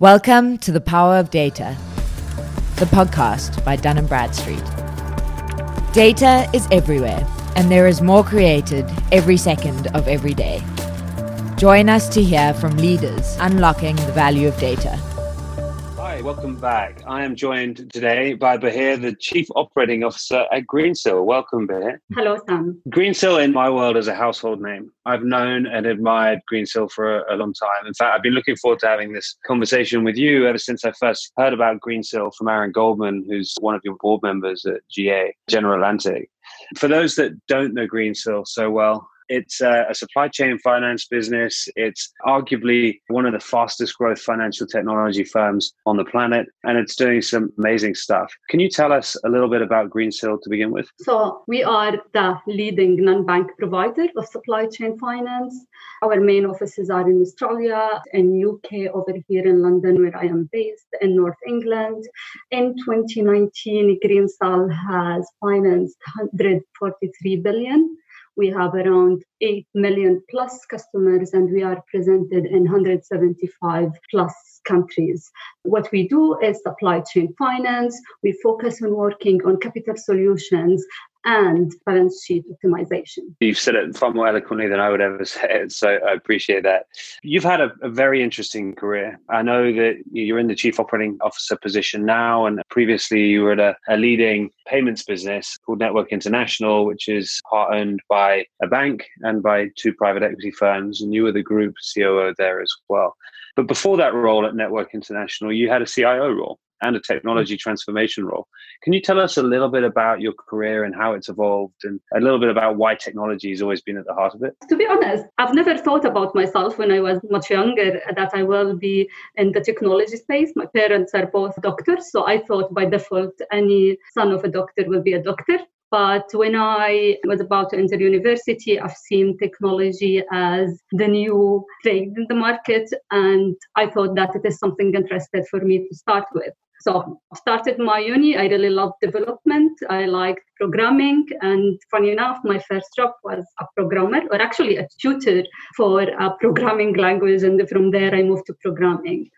Welcome to The Power of Data, the podcast by Dun & Bradstreet. Data is everywhere, and there is more created every second of every day. Join us to hear from leaders unlocking the value of data. Hi, welcome back. I am joined today by Bahea, the Chief Operating Officer at Greensill. Welcome, Bahea. Hello, Sam. Greensill in my world is a household name. I've known and admired Greensill for a, a, long time. In fact, I've been looking forward to having this conversation with you ever since I first heard about Greensill from Aaron Goldman, who's one of your board members at GA, General Atlantic. For those that don't know Greensill so well, it's a, a, supply chain finance business. It's arguably one of the fastest growth financial technology firms on the planet, and it's doing some amazing stuff. Can you tell us a little bit about Greensill to begin with? So, we are the leading non bank provider of supply chain finance. Our main offices are in Australia and UK, over here in London, where I am based, in North England. In 2019, Greensill has financed 143 billion we have around 8 million plus customers and we are presented in 175 plus countries. What we do is supply chain finance. We focus on working on capital solutions and balance sheet optimization. You've said it far more eloquently than I would ever say it, so I appreciate that. You've had a, a, very interesting career. I know that you're in the chief operating officer position now, and previously you were at a, a leading payments business called Network International, which is part owned by a bank and by two private equity firms, and you were the group COO there as well. But before that role at Network International, you had a CIO role and a technology mm. transformation role. Can you tell us a little bit about your career and how it's evolved and a little bit about why technology has always been at the heart of it? To be honest, I've never thought about myself when I was much younger that I will be in the technology space. My parents are both doctors, so I thought by default any son of a doctor will be a doctor. But when I was about to enter university, I've seen technology as the new trade in the market, and I thought that it is something interested for me to start with. So I started my uni. I really loved development. I liked programming. And funny enough, my first job was a programmer, or actually a tutor for a programming language. And from there, I moved to programming.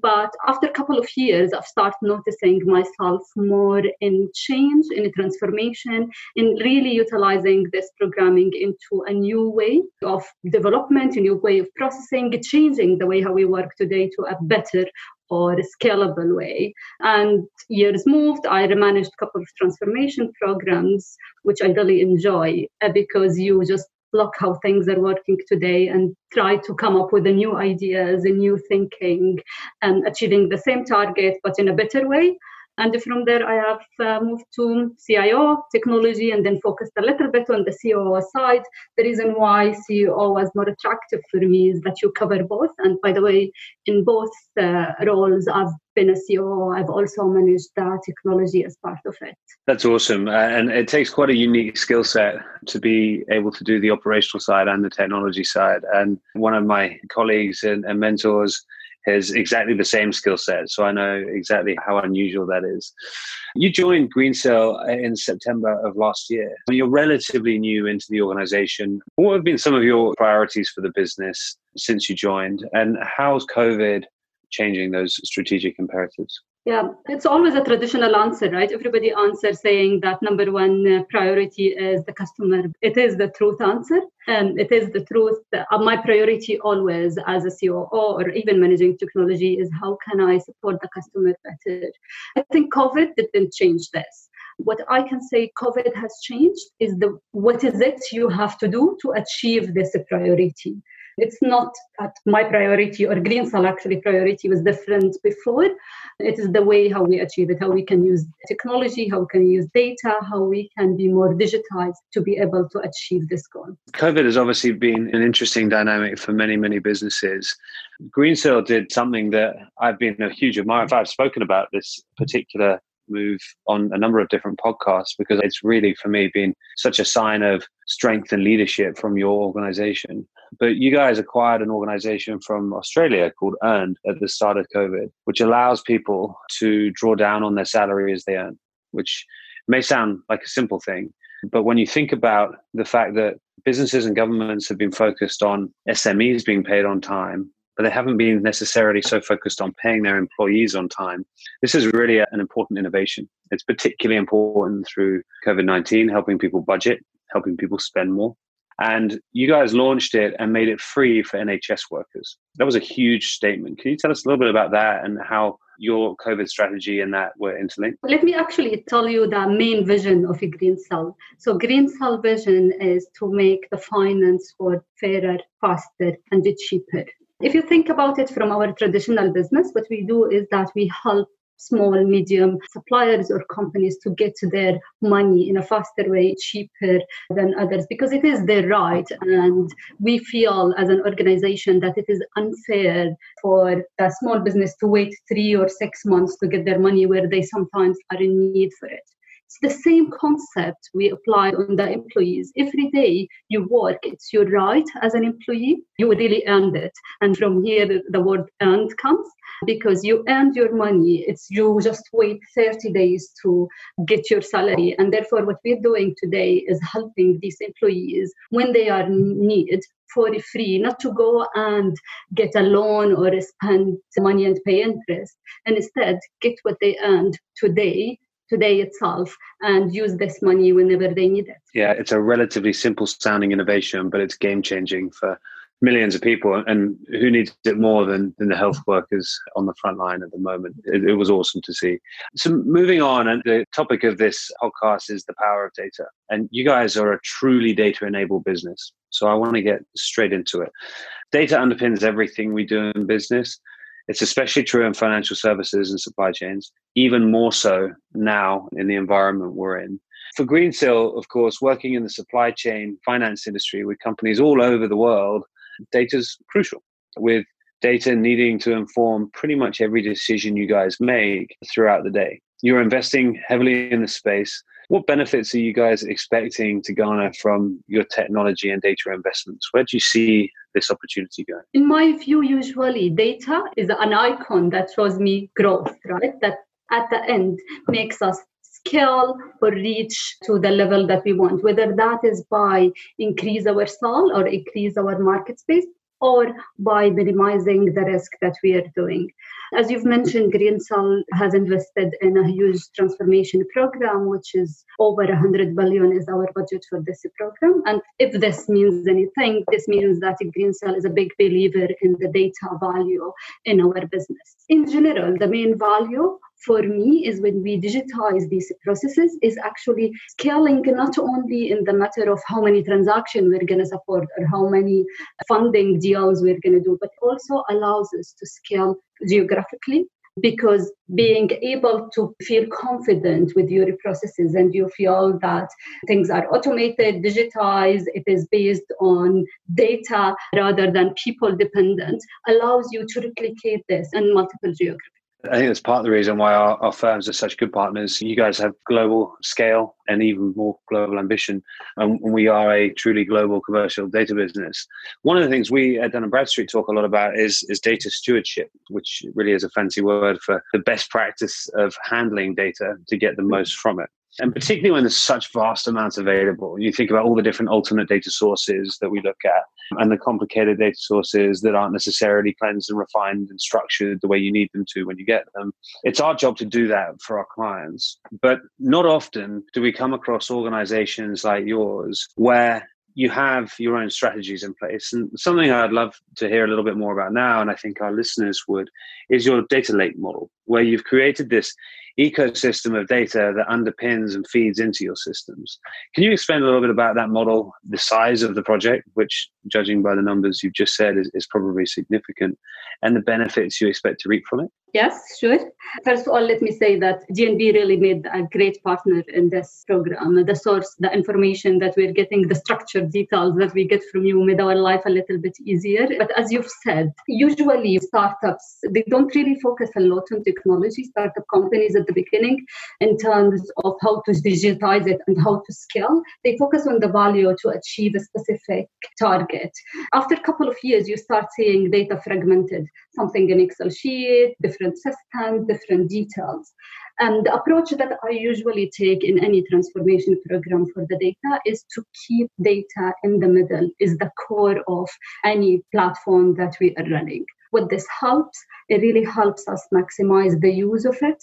But after a couple of years, I've started noticing myself more in change, in transformation, in really utilizing this programming into a new way of development, a new way of processing, changing the way how we work today to a better or a scalable way. And years moved, I managed a couple of transformation programs, which I really enjoy uh, because you just look how things are working today and try to come up with the new ideas and new thinking and achieving the same target but in a better way and from there, I have uh, moved to CIO technology and then focused a little bit on the COO side. The reason why COO was more attractive for me is that you cover both. And by the way, in both uh, roles, I've been a COO. I've also managed the technology as part of it. That's awesome. Uh, and it takes quite a unique skill set to be able to do the operational side and the technology side. And one of my colleagues and, and mentors, has exactly the same skill set. So I know exactly how unusual that is. You joined Greensill in September of last year. You're relatively new into the organization. What have been some of your priorities for the business since you joined? And how's COVID changing those strategic imperatives? Yeah, it's always a traditional answer, right? Everybody answers saying that number one uh, priority is the customer. It is the truth answer. And it is the truth. Uh, my priority always as a COO or even managing technology is how can I support the customer better? I think COVID didn't change this what I can say COVID has changed is the what is it you have to do to achieve this priority. It's not at my priority or Greensill actually priority was different before. It is the way how we achieve it, how we can use technology, how we can use data, how we can be more digitized to be able to achieve this goal. COVID has obviously been an interesting dynamic for many, many businesses. Greensill did something that I've been a huge admirer of. I've spoken about this particular move on a number of different podcasts because it's really for me been such a sign of strength and leadership from your organization but you guys acquired an organization from australia called earned at the start of covid which allows people to draw down on their salary as they earn which may sound like a simple thing but when you think about the fact that businesses and governments have been focused on smes being paid on time but they haven't been necessarily so focused on paying their employees on time. This is really an important innovation. It's particularly important through COVID 19, helping people budget, helping people spend more. And you guys launched it and made it free for NHS workers. That was a huge statement. Can you tell us a little bit about that and how your COVID strategy and that were interlinked? Let me actually tell you the main vision of Greensill. So, Greensill vision is to make the finance for fairer, faster, and cheaper. If you think about it from our traditional business, what we do is that we help small, medium suppliers or companies to get their money in a faster way, cheaper than others, because it is their right. And we feel as an organization that it is unfair for a small business to wait three or six months to get their money where they sometimes are in need for it. It's the same concept we apply on the employees. Every day you work, it's your right as an employee. You really earned it. And from here, the word earned comes because you earned your money. It's you just wait 30 days to get your salary. And therefore, what we're doing today is helping these employees when they are needed for free, not to go and get a loan or spend money and pay interest, and instead get what they earned today today itself and use this money whenever they need it. Yeah, it's a relatively simple sounding innovation, but it's game changing for millions of people. And who needs it more than, than the health workers on the front line at the moment? It, it was awesome to see. So, moving on, and the topic of this podcast is the power of data. And you guys are a truly data enabled business. So, I want to get straight into it. Data underpins everything we do in business. It's especially true in financial services and supply chains, even more so now in the environment we're in. For Greensill, of course, working in the supply chain finance industry with companies all over the world, data is crucial. With data needing to inform pretty much every decision you guys make throughout the day. You're investing heavily in the space. What benefits are you guys expecting to garner from your technology and data investments? Where do you see this opportunity going? In my view, usually data is an icon that shows me growth, right? That at the end makes us scale or reach to the level that we want, whether that is by increase our sale or increase our market space or by minimizing the risk that we are doing. As you've mentioned, Greensill has invested in a huge transformation program, which is over 100 billion is our budget for this program. And if this means anything, this means that Greensill is a big believer in the data value in our business. In general, the main value for me is when we digitize these processes is actually scaling not only in the matter of how many transactions we're going to support or how many funding deals we're going to do but also allows us to scale geographically because being able to feel confident with your processes and you feel that things are automated, digitized, it is based on data rather than people dependent, allows you to replicate this in multiple geographies. I think that's part of the reason why our, our, firms are such good partners. You guys have global scale and even more global ambition, and we are a truly global commercial data business. One of the things we at Dun & Bradstreet talk a lot about is, is data stewardship, which really is a fancy word for the best practice of handling data to get the most from it. And particularly when there's such vast amounts available, you think about all the different alternate data sources that we look at and the complicated data sources that aren't necessarily cleansed and refined and structured the way you need them to when you get them. It's our job to do that for our clients. But not often do we come across organizations like yours where you have your own strategies in place. And something I'd love to hear a little bit more about now, and I think our listeners would, is your data lake model, where you've created this ecosystem of data that underpins and feeds into your systems. Can you explain a little bit about that model, the size of the project, which, judging by the numbers you've just said, is, is probably significant, and the benefits you expect to reap from it? Yes, sure. First of all, let me say that DNB really made a great partner in this program. The source, the information that we're getting, the structured details that we get from you made our life a little bit easier. But as you've said, usually startups, they don't really focus a lot on technology. Startup companies the beginning, in terms of how to digitize it and how to scale, they focus on the value to achieve a specific target. After a couple of years, you start seeing data fragmented, something in Excel sheet, different systems, different details. And the approach that I usually take in any transformation program for the data is to keep data in the middle, is the core of any platform that we are running. What this helps, it really helps us maximize the use of it,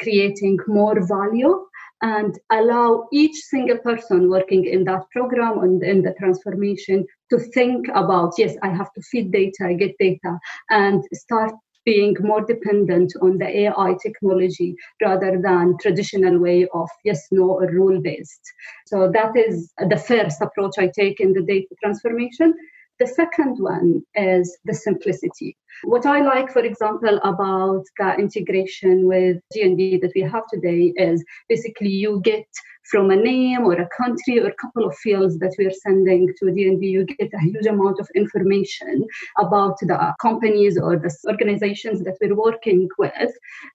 creating more value and allow each single person working in that program and in the transformation to think about yes i have to feed data get data and start being more dependent on the ai technology rather than traditional way of yes no or rule based so that is the first approach i take in the data transformation the second one is the simplicity. What I like, for example, about the integration with DNB that we have today is basically you get from a name or a country or a couple of fields that we're sending to DNB, you get a huge amount of information about the companies or the organizations that we're working with.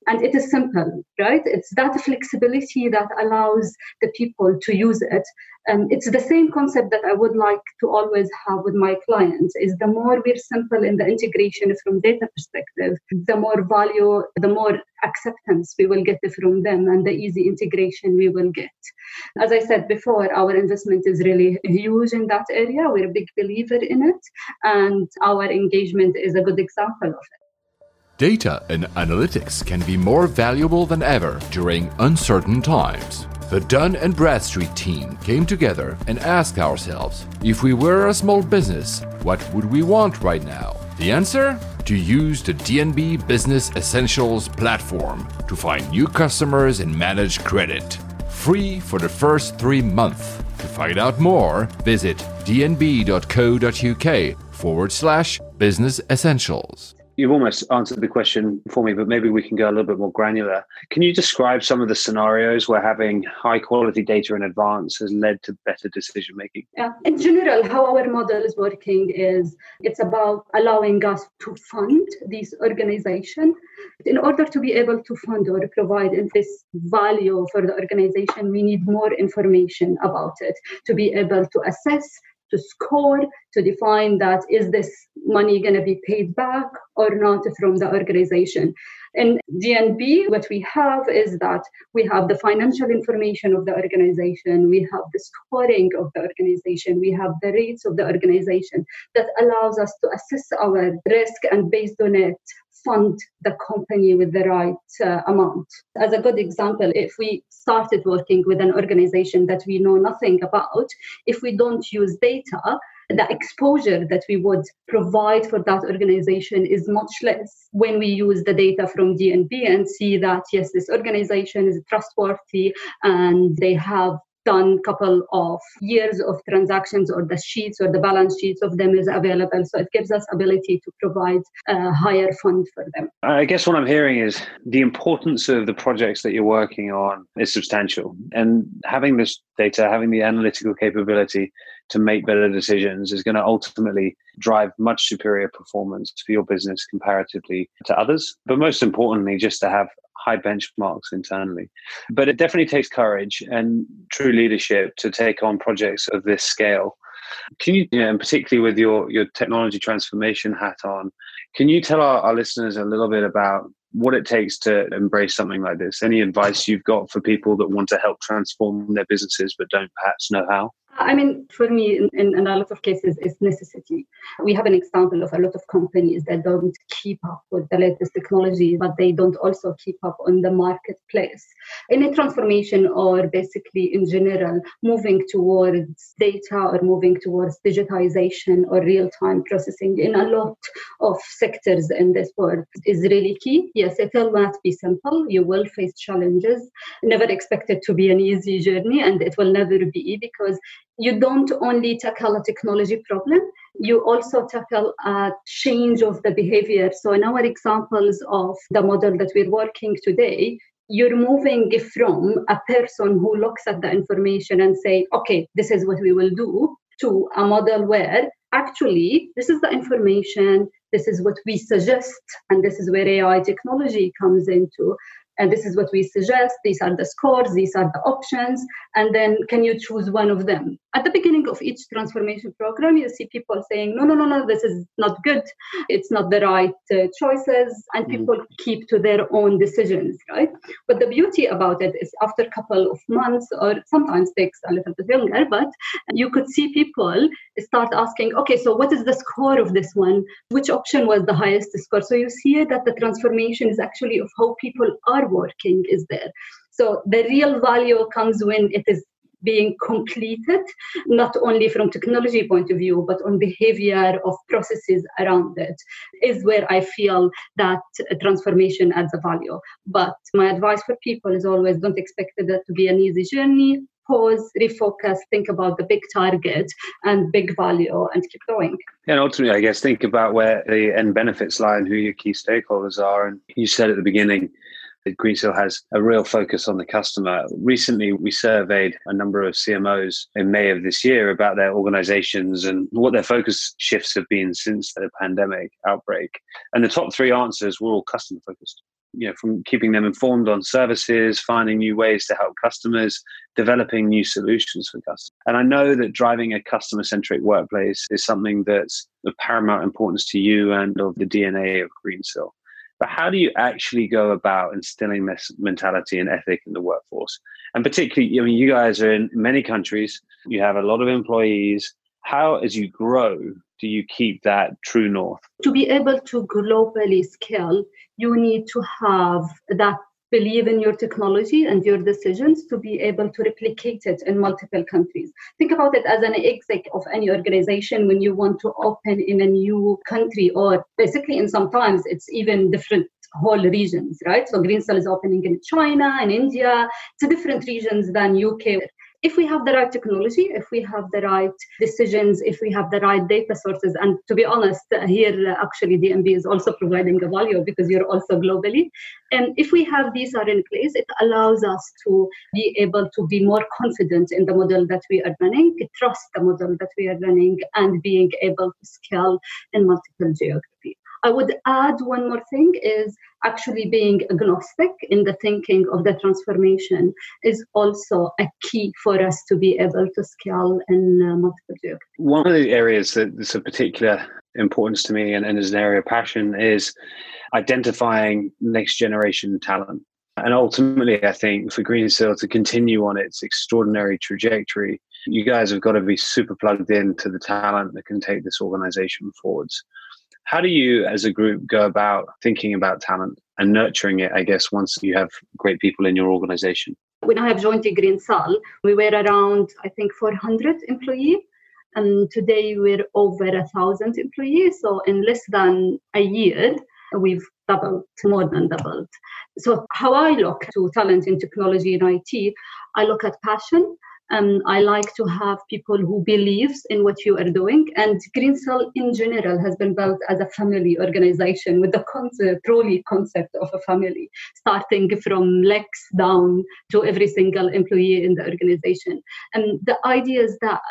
And it is simple, right? It's that flexibility that allows the people to use it. And it's the same concept that I would like to always have with my clients is the more we're simple in the integration from data perspective, the more value, the more acceptance we will get from them and the easy integration we will get. As I said before, our investment is really huge in that area. We're a big believer in it, and our engagement is a good example of it. Data and analytics can be more valuable than ever during uncertain times. The Dun and Bradstreet team came together and asked ourselves if we were a small business, what would we want right now? The answer? To use the DNB Business Essentials platform to find new customers and manage credit. Free for the first three months. To find out more, visit dnb.co.uk forward slash business essentials you've almost answered the question for me, but maybe we can go a little bit more granular. Can you describe some of the scenarios where having high quality data in advance has led to better decision making? Yeah. In general, how our model is working is it's about allowing us to fund these organizations. In order to be able to fund or provide this value for the organization, we need more information about it to be able to assess to score to define that is this money going to be paid back or not from the organization. In DNB, what we have is that we have the financial information of the organization, we have the scoring of the organization, we have the rates of the organization that allows us to assess our risk and based on it fund the company with the right uh, amount. As a good example, if we started working with an organization that we know nothing about, if we don't use data, the exposure that we would provide for that organization is much less when we use the data from DNB and see that yes, this organization is trustworthy and they have done couple of years of transactions or the sheets or the balance sheets of them is available. So it gives us ability to provide a higher fund for them. I guess what i'm hearing is the importance of the projects that you're working on is substantial. And having this data having the analytical capability to make better decisions is going to ultimately drive much superior performance for your business comparatively to others but most importantly just to have high benchmarks internally. But it definitely takes courage and true leadership to take on projects of this scale. Can you, you know, and particularly with your, your technology transformation hat on, can you tell our, our listeners a little bit about what it takes to embrace something like this? Any advice you've got for people that want to help transform their businesses but don't perhaps know how? I mean, for me, in, in, a lot of cases, it's necessity. We have an example of a lot of companies that don't keep up with the latest technology, but they don't also keep up on the marketplace. Any transformation, or basically in general, moving towards data or moving towards digitization or real time processing in a lot of sectors in this world is really key. Yes, it will not be simple. You will face challenges. Never expect it to be an easy journey, and it will never be because you don't only tackle a technology problem, you also tackle a change of the behavior. So, in our examples of the model that we're working today, you're moving from a person who looks at the information and say, okay, this is what we will do, to a model where actually this is the information, this is what we suggest, and this is where AI technology comes into and this is what we suggest these are the scores these are the options and then can you choose one of them At the beginning of each transformation program, you see people saying, no, no, no, no, this is not good. It's not the right uh, choices. And mm. people keep to their own decisions, right? But the beauty about it is after a couple of months, or sometimes takes a little bit longer, but you could see people start asking, okay, so what is the score of this one? Which option was the highest score? So you see that the transformation is actually of how people are working is there. So the real value comes when it is being completed, not only from technology point of view, but on behavior of processes around it, is where I feel that transformation adds a value. But my advice for people is always don't expect that to be an easy journey. Pause, refocus, think about the big target and big value, and keep going. And ultimately, I guess think about where the end benefits lie and who your key stakeholders are. And you said at the beginning, Greensill has a real focus on the customer. Recently, we surveyed a number of CMOs in May of this year about their organizations and what their focus shifts have been since the pandemic outbreak. And the top three answers were all customer focused. You know, from keeping them informed on services, finding new ways to help customers, developing new solutions for customers. And I know that driving a customer centric workplace is something that's of paramount importance to you and of the DNA of Greensill. But how do you actually go about instilling this mentality and ethic in the workforce? And particularly, I mean, you guys are in many countries, you have a lot of employees. How, as you grow, do you keep that true north? To be able to globally scale, you need to have that believe in your technology and your decisions to be able to replicate it in multiple countries. Think about it as an exec of any organization when you want to open in a new country, or basically, in sometimes it's even different whole regions, right? So Greensill is opening in China and India. It's different regions than UK if we have the right technology, if we have the right decisions, if we have the right data sources, and to be honest, here uh, actually DNB is also providing a value because you're also globally. And if we have these are in place, it allows us to be able to be more confident in the model that we are running, trust the model that we are running, and being able to scale in multiple geographies. I would add one more thing is actually being agnostic in the thinking of the transformation is also a key for us to be able to scale in uh, multiple geographies. One of the areas that is of particular importance to me and, and is an area of passion is identifying next generation talent. And ultimately, I think for Greensill to continue on its extraordinary trajectory, you guys have got to be super plugged into the talent that can take this organization forwards. How do you, as a group, go about thinking about talent and nurturing it, I guess, once you have great people in your organization? When I have joined Greensill, we were around, I think, 400 employees. And today we're over a thousand employees. So in less than a year, we've doubled, more than doubled. So how I look to talent in technology and IT, I look at passion um, I like to have people who believes in what you are doing. And Greensill in general has been built as a family organization with the concept, truly concept of a family, starting from legs down to every single employee in the organization. And the idea is that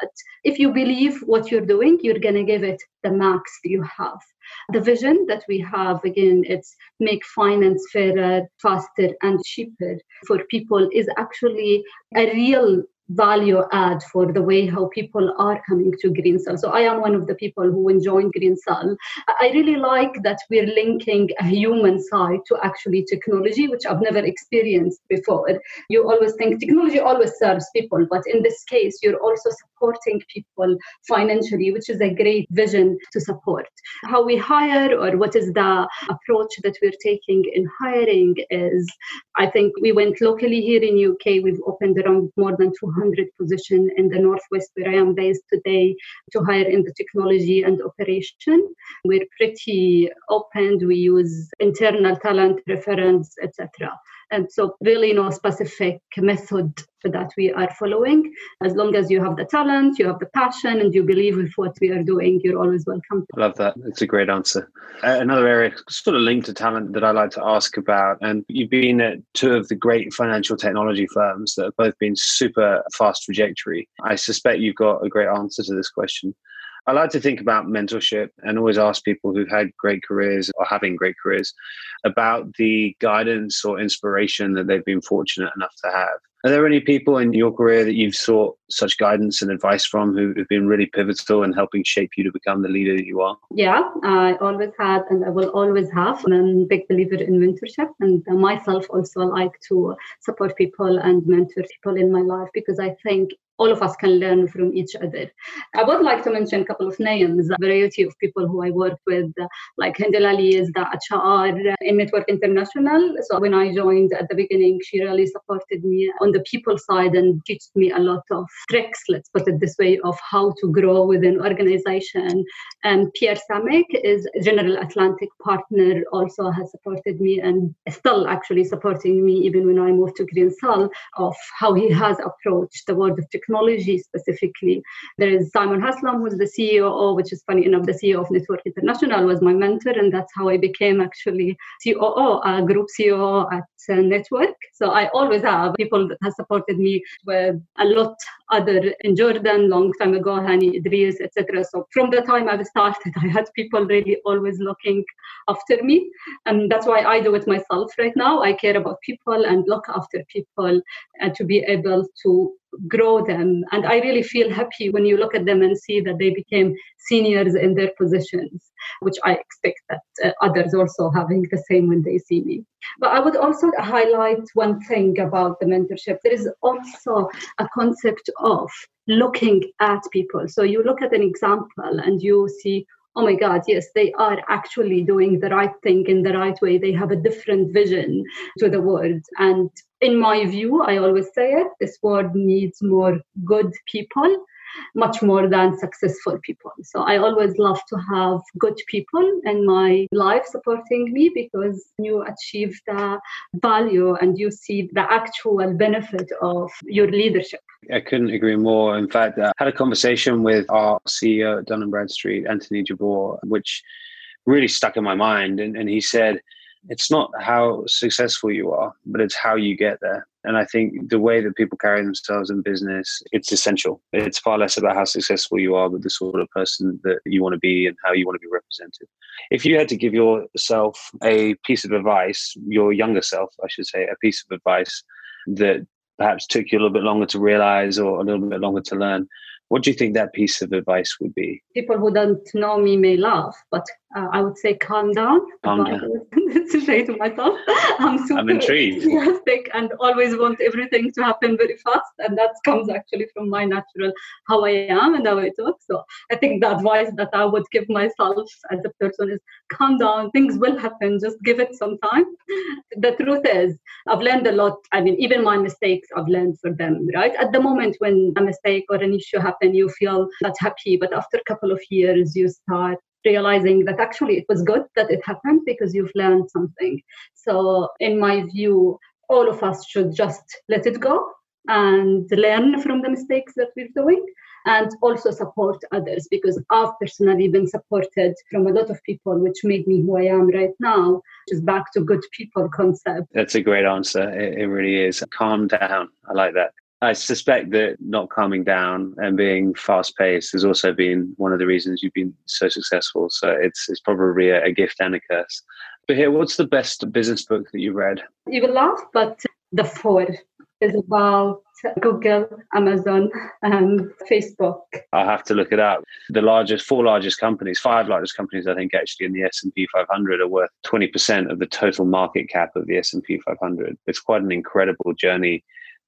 if you believe what you're doing, you're going to give it the max that you have. The vision that we have, again, it's make finance fairer, faster, and cheaper for people is actually a real value add for the way how people are coming to Greensill. So I am one of the people who enjoy Greensill. I really like that we're linking a human side to actually technology, which I've never experienced before. You always think technology always serves people, but in this case, you're also supporting people financially, which is a great vision to support. How we hire or what is the approach that we're taking in hiring is I think we went locally here in UK, we've opened around more than 200 positions in the Northwest where I am based today to hire in the technology and operation. We're pretty open. We use internal talent reference, etc. And so, really, no specific method that we are following. As long as you have the talent, you have the passion, and you believe with what we are doing, you're always welcome. I love that. It's a great answer. Uh, another area, sort of linked to talent, that I like to ask about, and you've been at two of the great financial technology firms that have both been super fast trajectory. I suspect you've got a great answer to this question. I like to think about mentorship and always ask people who've had great careers or having great careers about the guidance or inspiration that they've been fortunate enough to have. Are there any people in your career that you've sought such guidance and advice from who have been really pivotal in helping shape you to become the leader that you are? Yeah, I always had and I will always have. I'm a big believer in mentorship and myself also like to support people and mentor people in my life because I think all of us can learn from each other. I would like to mention a couple of names, a variety of people who I work with, uh, like Hindel Ali is the HR uh, in Network International. So when I joined at the beginning, she really supported me on the people side and taught me a lot of tricks, let's put it this way, of how to grow within organization. And Pierre Samek is General Atlantic partner, also has supported me and still actually supporting me even when I moved to Green Greensill of how he has approached the world of technology specifically. There is Simon Haslam, who's the CEO, which is funny enough, the CEO of Network International was my mentor, and that's how I became actually COO, a group CEO at uh, Network. So I always have people that have supported me with a lot other in Jordan long time ago, Hani Idris, etc. So from the time I've started, I had people really always looking after me, and that's why I do it myself right now. I care about people and look after people, and to be able to grow them. And I really feel happy when you look at them and see that they became seniors in their positions, which I expect that uh, others also having the same when they see me. But I would also highlight one thing about the mentorship. There is also a concept of looking at people. So you look at an example and you see oh my God, yes, they are actually doing the right thing in the right way. They have a different vision to the world. And in my view, I always say it, this world needs more good people much more than successful people. So I always love to have good people in my life supporting me because you achieve the value and you see the actual benefit of your leadership. I couldn't agree more. In fact, I had a conversation with our CEO at Dun & Bradstreet, Anthony Jabbour, which really stuck in my mind. And, and he said, it's not how successful you are, but it's how you get there. And I think the way that people carry themselves in business, it's essential. It's far less about how successful you are, but the sort of person that you want to be and how you want to be represented. If you had to give yourself a piece of advice, your younger self, I should say, a piece of advice that perhaps took you a little bit longer to realize or a little bit longer to learn, what do you think that piece of advice would be? People who don't know me may laugh, but uh, I would say calm down. Calm down. to say to myself, I'm super I'm intrigued. enthusiastic and always want everything to happen very fast, and that comes actually from my natural how I am and how I talk. So I think the advice that I would give myself as a person is calm down. Things will happen. Just give it some time. The truth is, I've learned a lot. I mean, even my mistakes, I've learned for them. Right at the moment when a mistake or an issue happen, you feel not happy, but after a couple of years, you start realizing that actually it was good that it happened because you've learned something. So, in my view, all of us should just let it go and learn from the mistakes that we're doing and also support others because I've personally been supported from a lot of people, which made me who I am right now, which is back to good people concept. That's a great answer. It, it really is. Calm down. I like that. I suspect that not calming down and being fast paced has also been one of the reasons you've been so successful. So it's it's probably a, a gift and a curse. But here, what's the best business book that you've read? You will laugh, but the four is about Google, Amazon, and Facebook. I'll have to look it up. The largest, four largest companies, five largest companies, I think, actually in the S and P 500 are worth 20% of the total market cap of the S and P 500. It's quite an incredible journey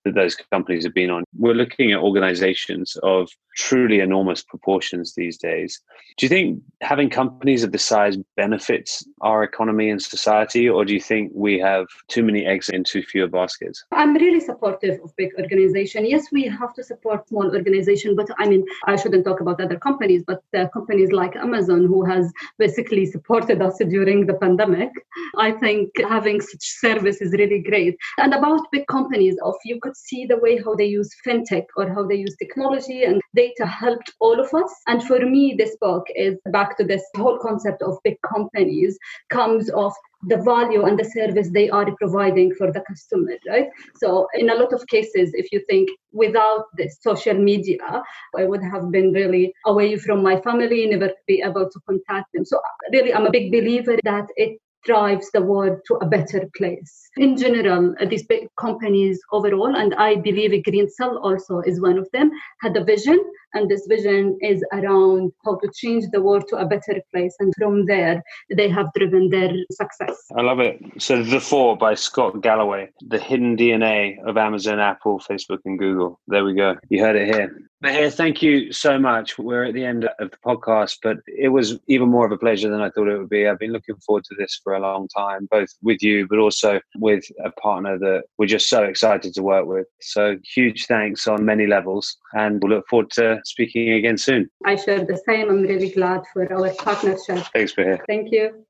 that those companies have been on. We're looking at organizations of truly enormous proportions these days. Do you think having companies of this size benefits our economy and society, or do you think we have too many eggs in too few baskets? I'm really supportive of big organization. Yes, we have to support small organization, but I mean, I shouldn't talk about other companies, but companies like Amazon, who has basically supported us during the pandemic, I think having such service is really great. And about big companies, of you could see the way how they use fintech or how they use technology and data helped all of us. And for me, this book is back to this whole concept of big companies comes of the value and the service they are providing for the customer, right? So, in a lot of cases, if you think without this social media, I would have been really away from my family, never be able to contact them. So, really, I'm a big believer that it drives the world to a better place. In general, uh, these big companies overall, and I believe Greensill also is one of them, had a vision and this vision is around how to change the world to a better place and from there they have driven their success i love it so the four by scott galloway the hidden dna of amazon apple facebook and google there we go you heard it here Bahea, thank you so much. We're at the end of the podcast, but it was even more of a pleasure than I thought it would be. I've been looking forward to this for a long time, both with you, but also with a partner that we're just so excited to work with. So, huge thanks on many levels, and we'll look forward to speaking again soon. I share the same. I'm really glad for our partnership. Thanks, for Bahea. Thank you.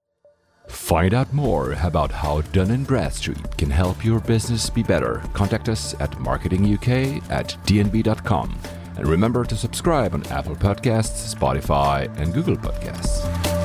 Find out more about how Dun & Bradstreet can help your business be better. Contact us at marketinguk at dnb.com. And remember to subscribe on Apple Podcasts, Spotify, and Google Podcasts.